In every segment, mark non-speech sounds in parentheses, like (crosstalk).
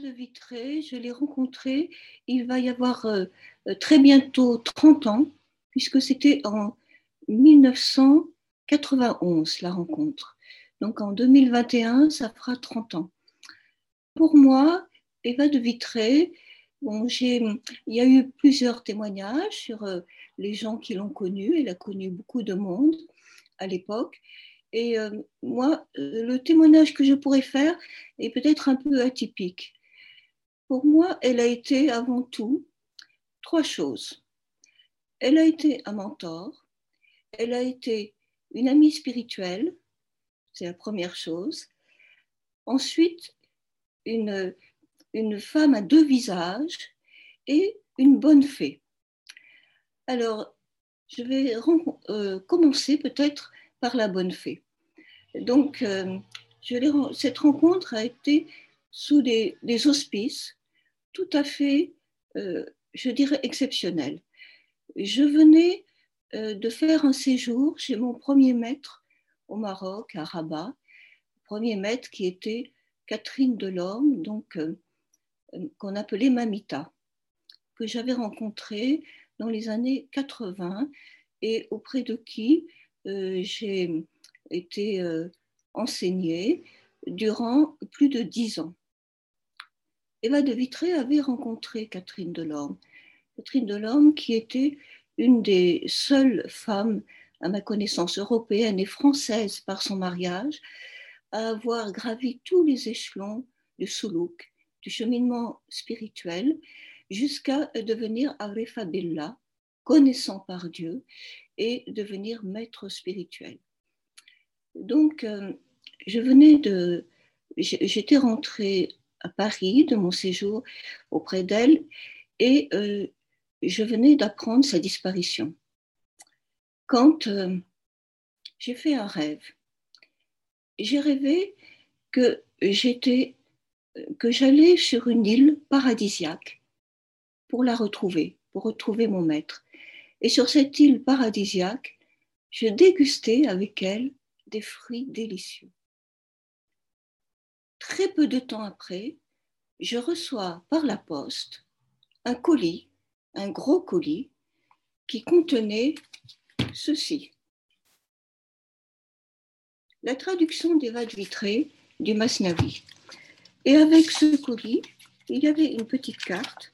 de Vitré, je l'ai rencontré, il va y avoir euh, euh, très bientôt 30 ans, puisque c'était en 1991 la rencontre. Donc en 2021, ça fera 30 ans. Pour moi, Eva de Vitré, bon, il y a eu plusieurs témoignages sur euh, les gens qui l'ont connue. Elle a connu beaucoup de monde à l'époque. Et moi, le témoignage que je pourrais faire est peut-être un peu atypique. Pour moi, elle a été avant tout trois choses. Elle a été un mentor, elle a été une amie spirituelle, c'est la première chose. Ensuite, une, une femme à deux visages et une bonne fée. Alors, je vais euh, commencer peut-être par la bonne fée. Donc, euh, cette rencontre a été sous des, auspices tout à fait, euh, je dirais, exceptionnels. Je venais euh, de faire un séjour chez mon premier maître au Maroc, à Rabat, premier maître qui était Catherine Delorme, donc qu'on appelait Mamita, que j'avais rencontrée dans les années 80 et auprès de qui j'ai été euh, enseignée durant plus de dix ans. Eva de Vitré avait rencontré Catherine Delorme. Catherine Delorme qui était une des seules femmes, à ma connaissance européenne et française par son mariage, à avoir gravi tous les échelons du soulouk, du cheminement spirituel, jusqu'à devenir Billah, connaissant par Dieu, et devenir maître spirituel. Donc, euh, je venais de. J'étais rentrée à Paris de mon séjour auprès d'elle et euh, je venais d'apprendre sa disparition. Quand euh, j'ai fait un rêve, j'ai rêvé que j'étais, que j'allais sur une île paradisiaque pour la retrouver, pour retrouver mon maître. Et sur cette île paradisiaque, je dégustais avec elle des fruits délicieux. Très peu de temps après, je reçois par la poste un colis, un gros colis, qui contenait ceci. La traduction des vades vitrées du Masnavi. Et avec ce colis, il y avait une petite carte.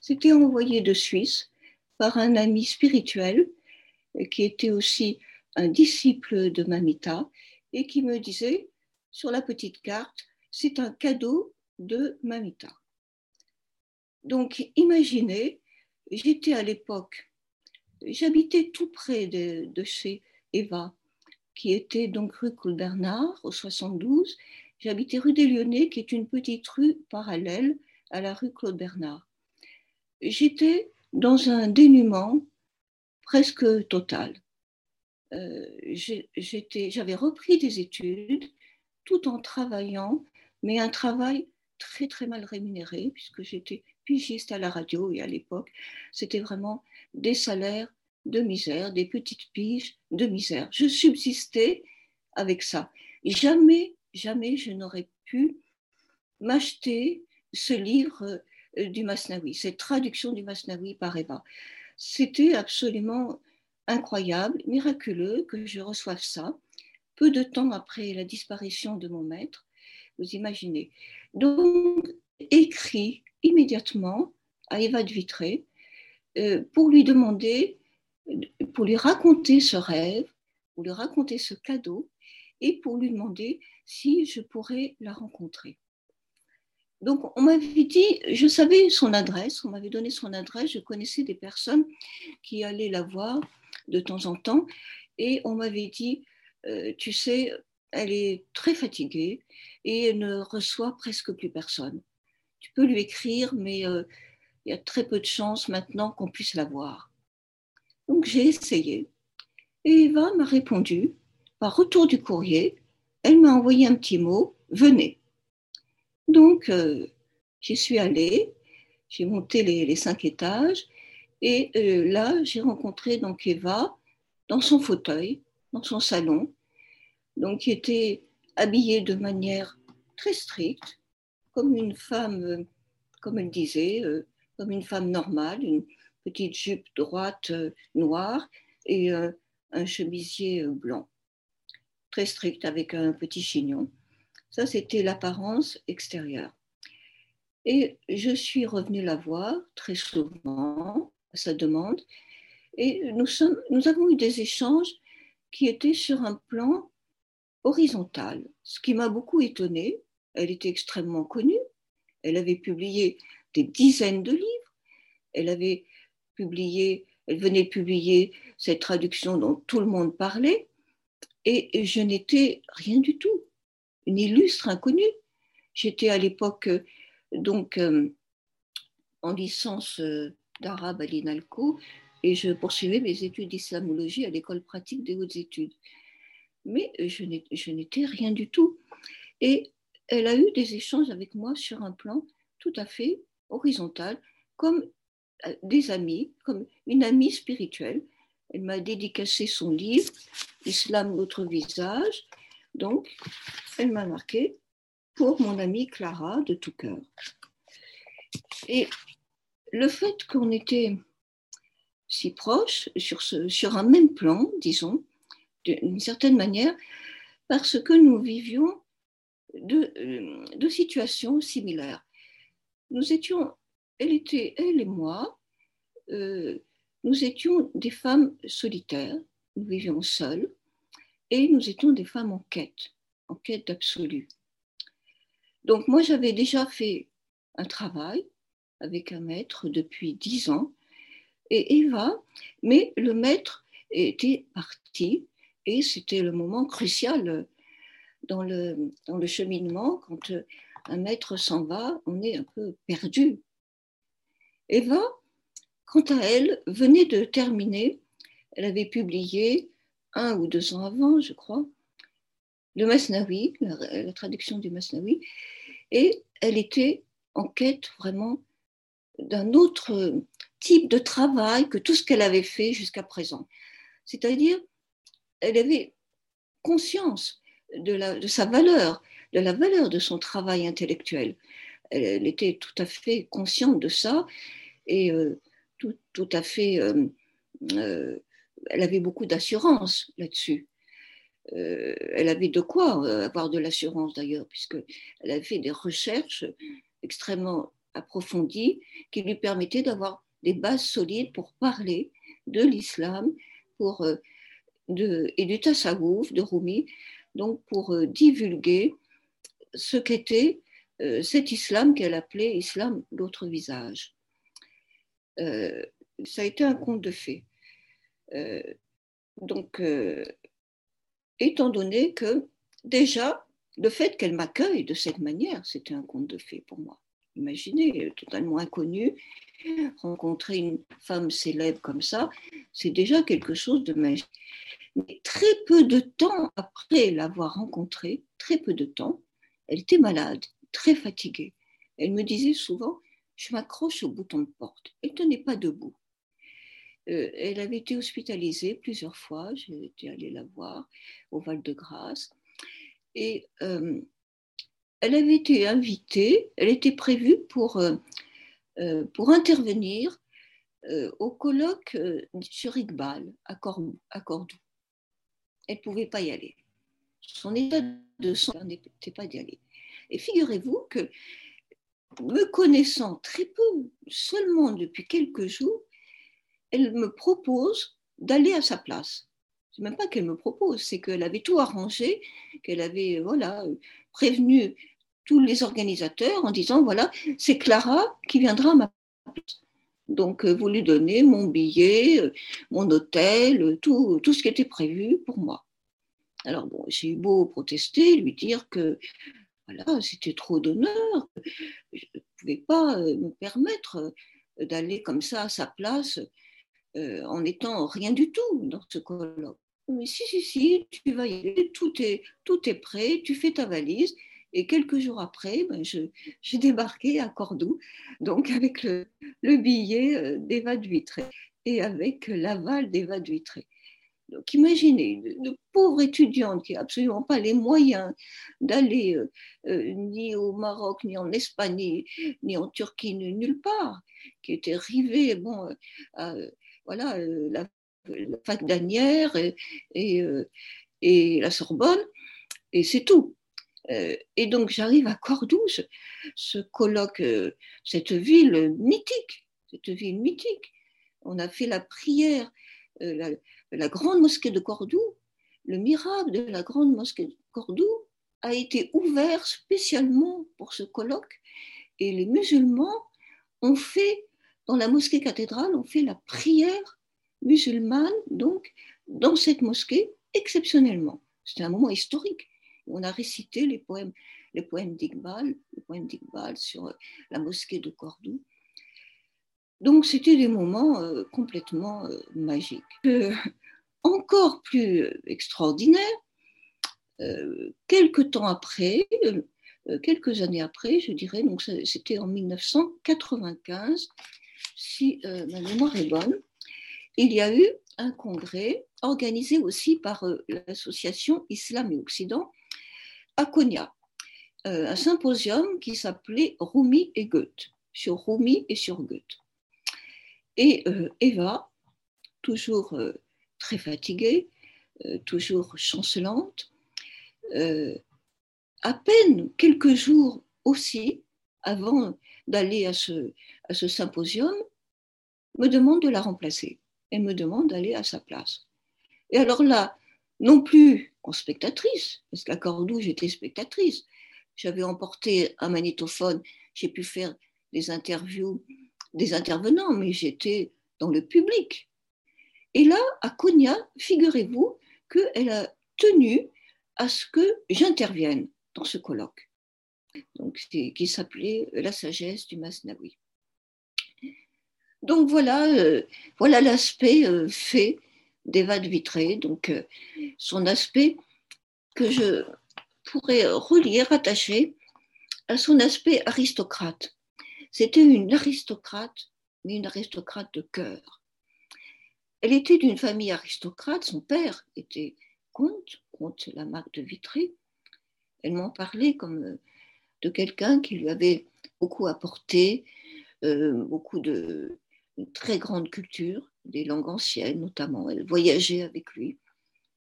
C'était envoyé de Suisse par un ami spirituel qui était aussi un disciple de Mamita et qui me disait sur la petite carte, c'est un cadeau de Mamita. Donc imaginez, j'étais à l'époque, j'habitais tout près de, chez Eva, qui était donc rue Coul-Bernard au 72. J'habitais rue des Lyonnais, qui est une petite rue parallèle à la rue Claude-Bernard. J'étais dans un dénuement presque total. Euh, j'avais repris des études tout en travaillant, mais un travail très très mal rémunéré puisque j'étais pigiste à la radio et à l'époque c'était vraiment des salaires de misère, des petites piges de misère. Je subsistais avec ça. jamais, jamais je n'aurais pu m'acheter ce livre euh, du Masnavi, cette traduction du Masnavi par Eva. C'était absolument incroyable, miraculeux que je reçoive ça, peu de temps après la disparition de mon maître, vous imaginez. Donc, écrit immédiatement à Eva de Vitré euh, pour lui demander, pour lui raconter ce rêve, pour lui raconter ce cadeau et pour lui demander si je pourrais la rencontrer. Donc, on m'avait dit, je savais son adresse, on m'avait donné son adresse, je connaissais des personnes qui allaient la voir de temps en temps. Et on m'avait dit, euh, tu sais, elle est très fatiguée et elle ne reçoit presque plus personne. Tu peux lui écrire, mais euh, il y a très peu de chances maintenant qu'on puisse la voir. Donc j'ai essayé. Et Eva m'a répondu par retour du courrier. Elle m'a envoyé un petit mot, venez. Donc euh, j'y suis allée, j'ai monté les, cinq étages et euh, là, j'ai rencontré donc Eva dans son fauteuil, dans son salon, donc qui était habillée de manière très stricte, comme une femme, comme elle disait, comme une femme normale, une petite jupe droite noire et un chemisier blanc, très strict avec un petit chignon. Ça, c'était l'apparence extérieure. Et je suis revenue la voir très souvent à sa demande. Et nous avons eu des échanges qui étaient sur un plan horizontal, ce qui m'a beaucoup étonnée. Elle était extrêmement connue. Elle avait publié des dizaines de livres. Elle avait publié, elle venait de publier cette traduction dont tout le monde parlait. Et je n'étais rien du tout, une illustre inconnue. J'étais à l'époque donc euh, en licence euh, d'arabe à l'INALCO et je poursuivais mes études d'islamologie à l'école pratique des hautes études. Mais je n'étais rien du tout. Et elle a eu des échanges avec moi sur un plan tout à fait horizontal, comme euh, des amis, comme une amie spirituelle. Elle m'a dédicacé son livre, Islam, notre visage. Donc, elle m'a marqué pour mon amie Clara de tout cœur. Et le fait qu'on était si proches, sur, sur un même plan, disons, d'une certaine manière, parce que nous vivions de, de situations similaires. Nous étions, elle était, elle et moi, euh, nous étions des femmes solitaires, nous vivions seules, et nous étions des femmes en quête, en quête d'absolu. Donc moi, j'avais déjà fait un travail avec un maître depuis dix ans, et Eva, mais le maître était parti, et c'était le moment crucial dans le, dans le cheminement. Quand un maître s'en va, on est un peu perdu. Eva, quant à elle, venait de terminer, elle avait publié un ou deux ans avant, je crois, le Masnavi, la, traduction du Masnavi, et elle était en quête vraiment d'un autre type de travail que tout ce qu'elle avait fait jusqu'à présent. C'est-à-dire, elle avait conscience de, sa valeur, de la valeur de son travail intellectuel. Elle, était tout à fait consciente de ça et euh, tout, à fait... Euh, euh, elle avait beaucoup d'assurance là-dessus. Elle avait de quoi avoir de l'assurance d'ailleurs, puisqu'elle avait fait des recherches extrêmement approfondies qui lui permettaient d'avoir des bases solides pour parler de l'islam pour, de, et du tasawwuf de Rumi, donc pour divulguer ce qu'était cet islam qu'elle appelait islam l'autre visage. ça a été un conte de fées. donc, étant donné que déjà, le fait qu'elle m'accueille de cette manière, c'était un conte de fées pour moi. Imaginez, totalement inconnue, rencontrer une femme célèbre comme ça, c'est déjà quelque chose de magique. Mais très peu de temps après l'avoir rencontrée, très peu de temps, elle était malade, très fatiguée. Elle me disait souvent, je m'accroche au bouton de porte. Elle ne tenait pas debout. Euh, elle avait été hospitalisée plusieurs fois, été allée la voir au Val-de-Grâce. Et euh, elle avait été invitée, elle était prévue pour, euh, pour intervenir au colloque sur Iqbal à, Cordoue. Elle ne pouvait pas y aller. Son état de santé n'était pas d'y aller. Et figurez-vous que, me connaissant très peu, seulement depuis quelques jours, elle me propose d'aller à sa place. C'est même pas qu'elle me propose, c'est qu'elle avait tout arrangé, qu'elle avait voilà prévenu tous les organisateurs en disant voilà c'est Clara qui viendra à ma place. Donc euh, vous lui donnez mon billet, euh, mon hôtel, euh, tout, tout ce qui était prévu pour moi. Alors bon, j'ai eu beau protester, lui dire que voilà, c'était trop d'honneur, je ne pouvais pas me permettre d'aller comme ça à sa place en étant rien du tout dans ce colloque. Mais si, si, si, tu vas y aller, tout est, tout est prêt, tu fais ta valise. Et quelques jours après, ben, j'ai débarqué à Cordoue, donc (laughs) avec le, billet euh, d'Eva Duitré et avec l'aval d'Eva Duitré. Donc imaginez, de, pauvres étudiantes qui n'ont absolument pas les moyens d'aller euh, euh, ni au Maroc, ni en Espagne, ni, en Turquie, ni nulle part, qui étaient rivées bon, à voilà, la, fac d'Anières et, et, la Sorbonne, et c'est tout. Et donc j'arrive à Cordoue, ce colloque, cette ville mythique, cette ville mythique. On a fait la prière, la, la grande mosquée de Cordoue, le miracle de la grande mosquée de Cordoue a été ouvert spécialement pour ce colloque et les musulmans ont fait, dans la mosquée cathédrale, ont fait la prière musulmane, donc, dans cette mosquée, exceptionnellement. C'était un moment historique. On a récité les poèmes, les poèmes d'Iqbal, d'Iqbal sur la mosquée de Cordoue. Donc c'était des moments euh, complètement euh, magiques. Euh, encore plus extraordinaire, quelques temps après, quelques années après, je dirais, donc c'était en 1995, si ma mémoire est bonne, il y a eu un congrès organisé aussi par l'association Islam et Occident à Konya, un symposium qui s'appelait Rumi et Goethe, sur Rumi et sur Goethe. Et euh, Eva, toujours euh, très fatiguée, euh, toujours chancelante, à peine quelques jours aussi avant d'aller à ce, à ce symposium, me demande de la remplacer et me demande d'aller à sa place. Et alors là, non plus en spectatrice, parce qu'à Cordoue, j'étais spectatrice. J'avais emporté un magnétophone, j'ai pu faire des interviews des intervenants, mais j'étais dans le public. Et là, à Konya, figurez-vous qu'elle a tenu à ce que j'intervienne dans ce colloque, donc, qui s'appelait La sagesse du Masnaoui. Donc voilà, euh, voilà l'aspect euh, fait d'Eva de Vitré, donc euh, son aspect que je pourrais relier, rattacher à son aspect aristocrate. C'était une aristocrate, mais une aristocrate de cœur. Elle était d'une famille aristocrate, son père était comte, comte la marque de Vitry. Elle m'en parlait comme euh, de quelqu'un qui lui avait beaucoup apporté, euh, beaucoup de très grande culture, des langues anciennes notamment. Elle voyageait avec lui.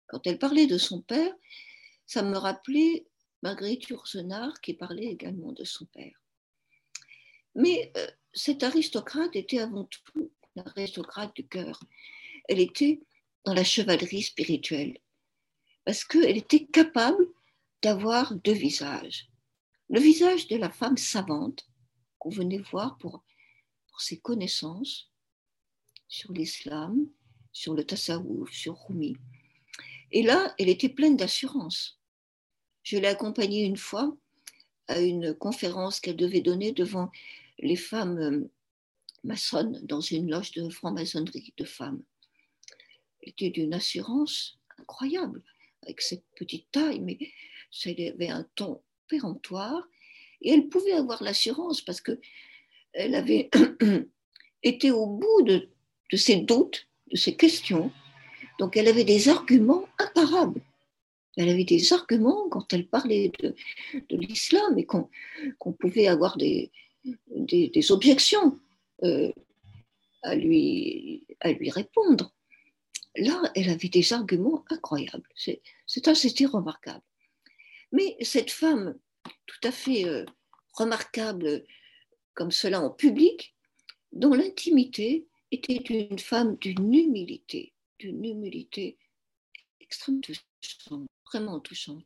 Quand elle parlait de son père, ça me rappelait Marguerite Yourcenar qui parlait également de son père. Mais euh, cette aristocrate était avant tout une aristocrate du cœur. Elle était dans la chevalerie spirituelle parce qu'elle était capable d'avoir deux visages. Le visage de la femme savante qu'on venait voir pour, pour ses connaissances sur l'islam, sur le tasawwuf, sur Rumi. Et là, elle était pleine d'assurance. Je l'ai accompagnée une fois à une conférence qu'elle devait donner devant les femmes euh, maçonnes dans une loge de franc-maçonnerie de femmes. Elle était d'une assurance incroyable, avec cette petite taille, mais elle avait un ton péremptoire, et elle pouvait avoir l'assurance parce que elle avait (clears throat) été au bout de, ses doutes, de ses questions, donc elle avait des arguments imparables. Elle avait des arguments quand elle parlait de, l'islam et qu'on pouvait avoir des, des, objections euh, à, lui, à lui répondre. Là, elle avait des arguments incroyables. C'est assez remarquable. Mais cette femme, tout à fait euh, remarquable comme cela en public, dont l'intimité était une femme d'une humilité, d'une humilité extrêmement touchante, vraiment touchante.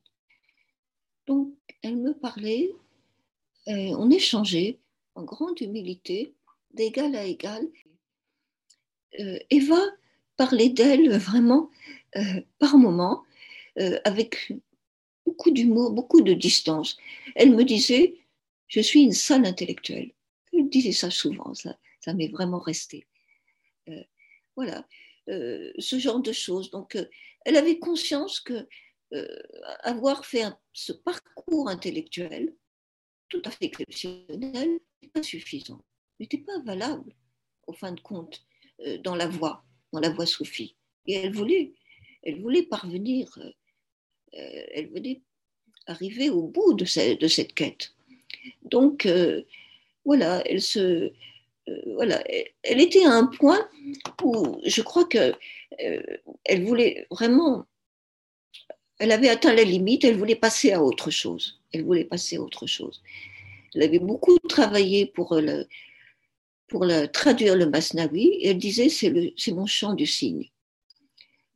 Donc, elle me parlait, on échangeait, en grande humilité, d'égal à égal. Euh, Eva parlait d'elle vraiment euh, par moments, euh, avec beaucoup d'humour, beaucoup de distance. Elle me disait, je suis une salle intellectuelle. Elle disait ça souvent, ça m'est vraiment resté. Voilà, ce genre de choses. Donc, elle avait conscience que avoir fait ce parcours intellectuel, tout à fait exceptionnel, pas suffisant, n'était pas valable, au fin de compte, euh, dans la voie, dans la voie soufie. Et elle voulait, elle voulait parvenir, elle voulait arriver au bout de, de cette quête. Donc, voilà, elle se, voilà, elle était à un point où je crois que elle voulait vraiment, elle avait atteint la limite, elle voulait passer à autre chose. Elle voulait passer à autre chose. Elle avait beaucoup travaillé pour, le, pour traduire le Masnavi et elle disait c'est, mon chant du cygne.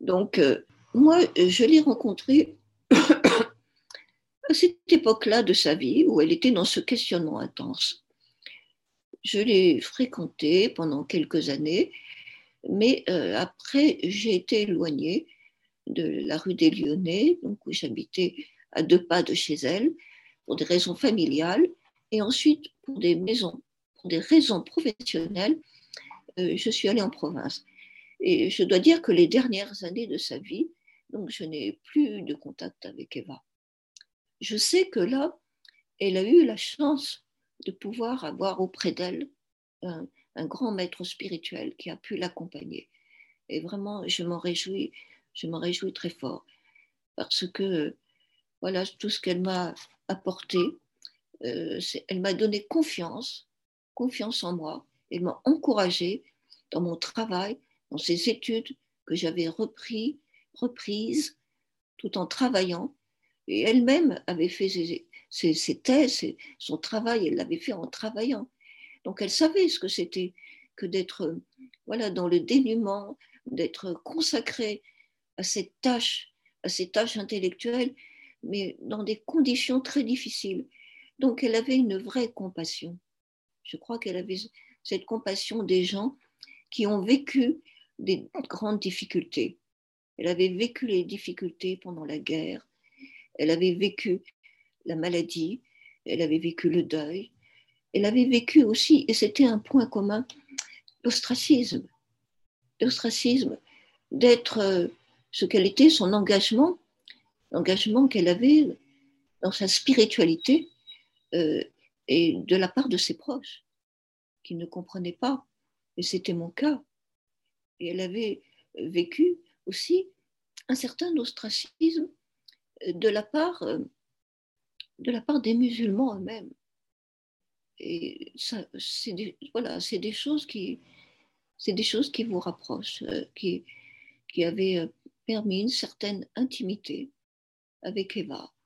Donc, euh, moi, je l'ai rencontrée (coughs) à cette époque-là de sa vie où elle était dans ce questionnement intense. Je l'ai fréquentée pendant quelques années, mais euh, après, j'ai été éloignée de la rue des Lyonnais, donc où j'habitais à deux pas de chez elle, pour des raisons familiales. Et ensuite, pour des, raisons professionnelles, euh, je suis allée en province. Et je dois dire que les dernières années de sa vie, donc je n'ai plus de contact avec Eva. Je sais que là, elle a eu la chance de pouvoir avoir auprès d'elle un, un, grand maître spirituel qui a pu l'accompagner. Et vraiment, je m'en réjouis, je m'en réjouis très fort parce que voilà tout ce qu'elle m'a apporté, euh, elle m'a donné confiance, confiance en moi. Elle m'a encouragée dans mon travail, dans ces études que j'avais repris, reprises, tout en travaillant. Et elle-même avait fait ses, thèses, son travail, elle l'avait fait en travaillant. Donc elle savait ce que c'était que d'être voilà, dans le dénuement, d'être consacrée à cette tâche, à ces tâches intellectuelles, mais dans des conditions très difficiles. Donc elle avait une vraie compassion. Je crois qu'elle avait cette compassion des gens qui ont vécu des grandes difficultés. Elle avait vécu les difficultés pendant la guerre, elle avait vécu la maladie, elle avait vécu le deuil, elle avait vécu aussi, et c'était un point commun, l'ostracisme. L'ostracisme d'être euh, ce qu'elle était, son engagement, l'engagement qu'elle avait dans sa spiritualité, euh, et de la part de ses proches, qui ne comprenaient pas. Et c'était mon cas. Et elle avait vécu aussi un certain ostracisme de la part, de la part des musulmans eux-mêmes. Et ça, c'est des, voilà, c'est des choses qui, c'est des choses qui vous rapprochent, euh, qui, qui avaient euh, permis une certaine intimité avec Eva.